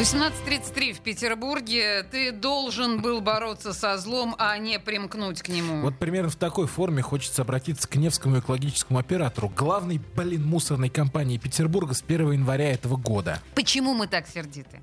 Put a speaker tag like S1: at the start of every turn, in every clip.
S1: 18.33 в Петербурге. Ты должен был бороться со злом, а не примкнуть к нему.
S2: Вот примерно в такой форме хочется обратиться к Невскому экологическому оператору, главной, блин, мусорной компании Петербурга с 1 января этого года.
S1: Почему мы так сердиты?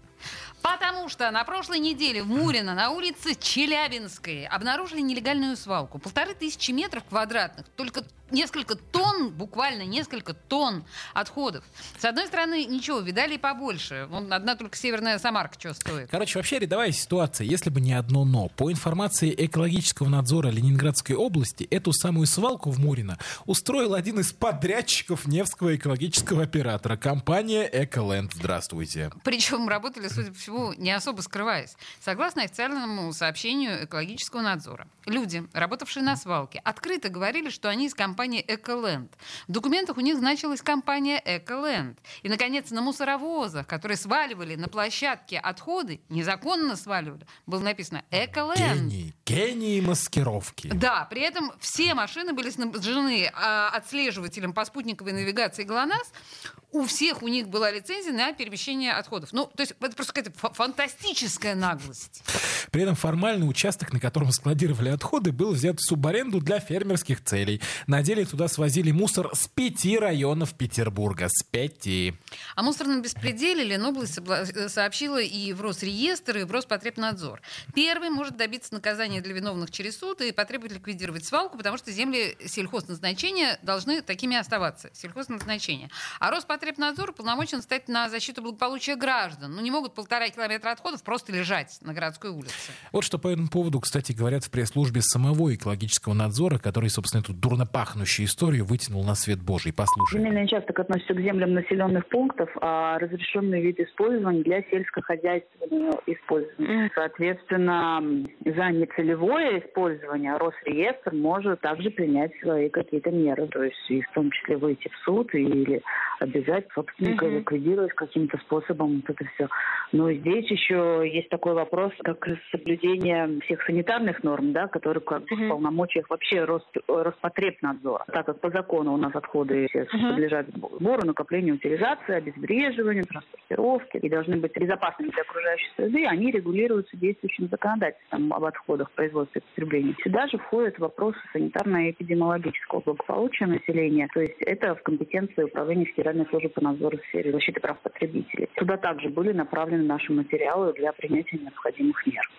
S1: Потому что на прошлой неделе в Мурино на улице Челябинской обнаружили нелегальную свалку. Полторы тысячи метров квадратных. Только несколько тонн, буквально несколько тонн отходов. С одной стороны, ничего, видали и побольше. Вон одна только северная Самарка что стоит.
S2: Короче, вообще рядовая ситуация, если бы не одно «но». По информации экологического надзора Ленинградской области, эту самую свалку в Мурино устроил один из подрядчиков Невского экологического оператора, компания «Эколенд». Здравствуйте.
S1: Причем работали, судя по всему, не особо скрываясь. Согласно официальному сообщению экологического надзора, люди, работавшие на свалке, открыто говорили, что они из компании «Эколенд». В документах у них значилась компания «Эколенд». И, наконец, на мусоровозах, которые сваливали на площадке отходы, незаконно сваливали, было написано «Эколенд».
S2: Гений. Гений маскировки.
S1: Да, при этом все машины были снабжены а, отслеживателем по спутниковой навигации ГЛОНАСС. У всех у них была лицензия на перемещение отходов. Ну, то есть это просто какая-то фа- фантастическая наглость.
S2: При этом формальный участок, на котором складировали отходы, был взят в субаренду для фермерских целей. На деле туда свозили мусор с пяти районов Петербурга. С пяти.
S1: О мусорном беспределе Ленобласть э, сообщила и в Росреестр, и в Роспотребнадзор. Первый может добиться наказания для виновных через суд и потребовать ликвидировать свалку, потому что земли сельхозназначения должны такими оставаться. Сельхозназначения. А Роспотребнадзор полномочен стать на защиту благополучия граждан. Ну, не могут полтора километра отходов просто лежать на городской улице.
S2: Вот что по этому поводу, кстати, говорят в пресс-службе самого экологического надзора, который, собственно, эту дурно пахнущую историю вытянул на свет Божий. Послушаем.
S3: Земельный участок относится к землям населенных пунктов, а разрешенный вид использования для сельскохозяйственного использования. Соответственно, за нецелевое использование Росреестр может также принять свои какие-то меры, то есть и в том числе выйти в суд или обязать собственника
S1: Мгм.
S3: ликвидировать каким-то способом вот это все. Но здесь еще есть такой вопрос, как соблюдение всех санитарных норм, да, которые как бы в полномочиях вообще Рос- Роспотребнадзора. Так как по закону у нас отходы все подлежат сбору, накоплению, утилизации, обезвреживанию, транспортировке и должны быть безопасными для окружающей среды, они регулируются действующим законодательством об отходах производства и потреблении. Сюда же входят вопросы санитарно-эпидемиологического благополучия населения, то есть это в компетенции управления Федеральной службы по надзору в сфере защиты прав потребителей. Туда также были направлены наши материалы для принятия необходимых мер.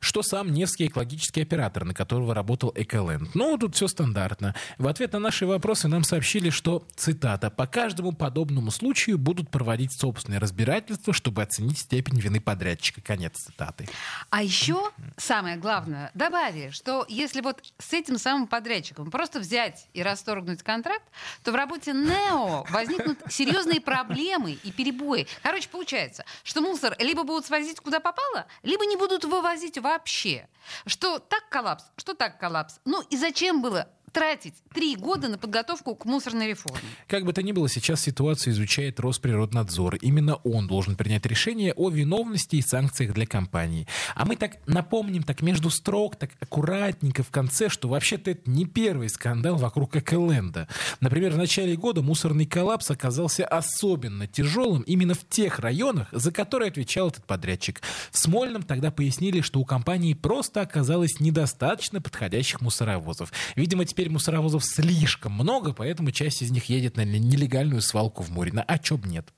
S2: Что сам Невский экологический оператор, на которого работал Эколенд? Ну, тут все стандартно. В ответ на наши вопросы нам сообщили, что, цитата, «по каждому подобному случаю будут проводить собственное разбирательство, чтобы оценить степень вины подрядчика». Конец цитаты.
S1: А еще, самое главное, добавили, что если вот с этим самым подрядчиком просто взять и расторгнуть контракт, то в работе НЕО возникнут серьезные проблемы и перебои. Короче, получается, что мусор либо будут свозить куда попало, либо не будут вывозить вообще. Что так коллапс, что так коллапс. Ну и зачем было тратить три года на подготовку к мусорной реформе?
S2: Как бы то ни было, сейчас ситуацию изучает Росприроднадзор. Именно он должен принять решение о виновности и санкциях для компании. А мы так напомним, так между строк, так аккуратненько в конце, что вообще-то это не первый скандал вокруг Эколенда. Например, в начале года мусорный коллапс оказался особенно тяжелым именно в тех районах, за которые отвечал этот подрядчик. В Смольном тогда пояснили, что у компании просто оказалось недостаточно подходящих мусоровозов. Видимо, теперь мусоровозов слишком много, поэтому часть из них едет на нелегальную свалку в море. А чё б нет?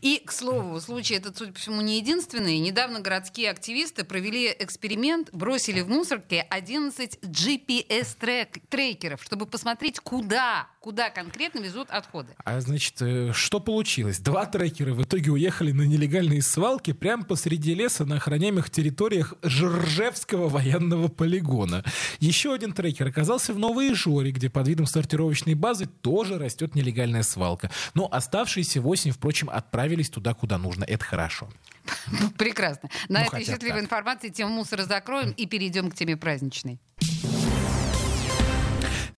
S1: И, к слову, случай этот, судя по всему, не единственный. Недавно городские активисты провели эксперимент, бросили в мусорке 11 GPS-трекеров, чтобы посмотреть, куда, куда конкретно везут отходы.
S2: А значит, э, что получилось? Два трекера в итоге уехали на нелегальные свалки прямо посреди леса на охраняемых территориях Жржевского военного полигона. Еще один трекер оказался в Новой Жоре, где под видом сортировочной базы тоже растет нелегальная свалка. Но оставшиеся восемь, впрочем, отправились туда, куда нужно. Это хорошо.
S1: Прекрасно. На
S2: Ну,
S1: этой счастливой
S2: так.
S1: информации тему мусора закроем и перейдем к теме праздничной.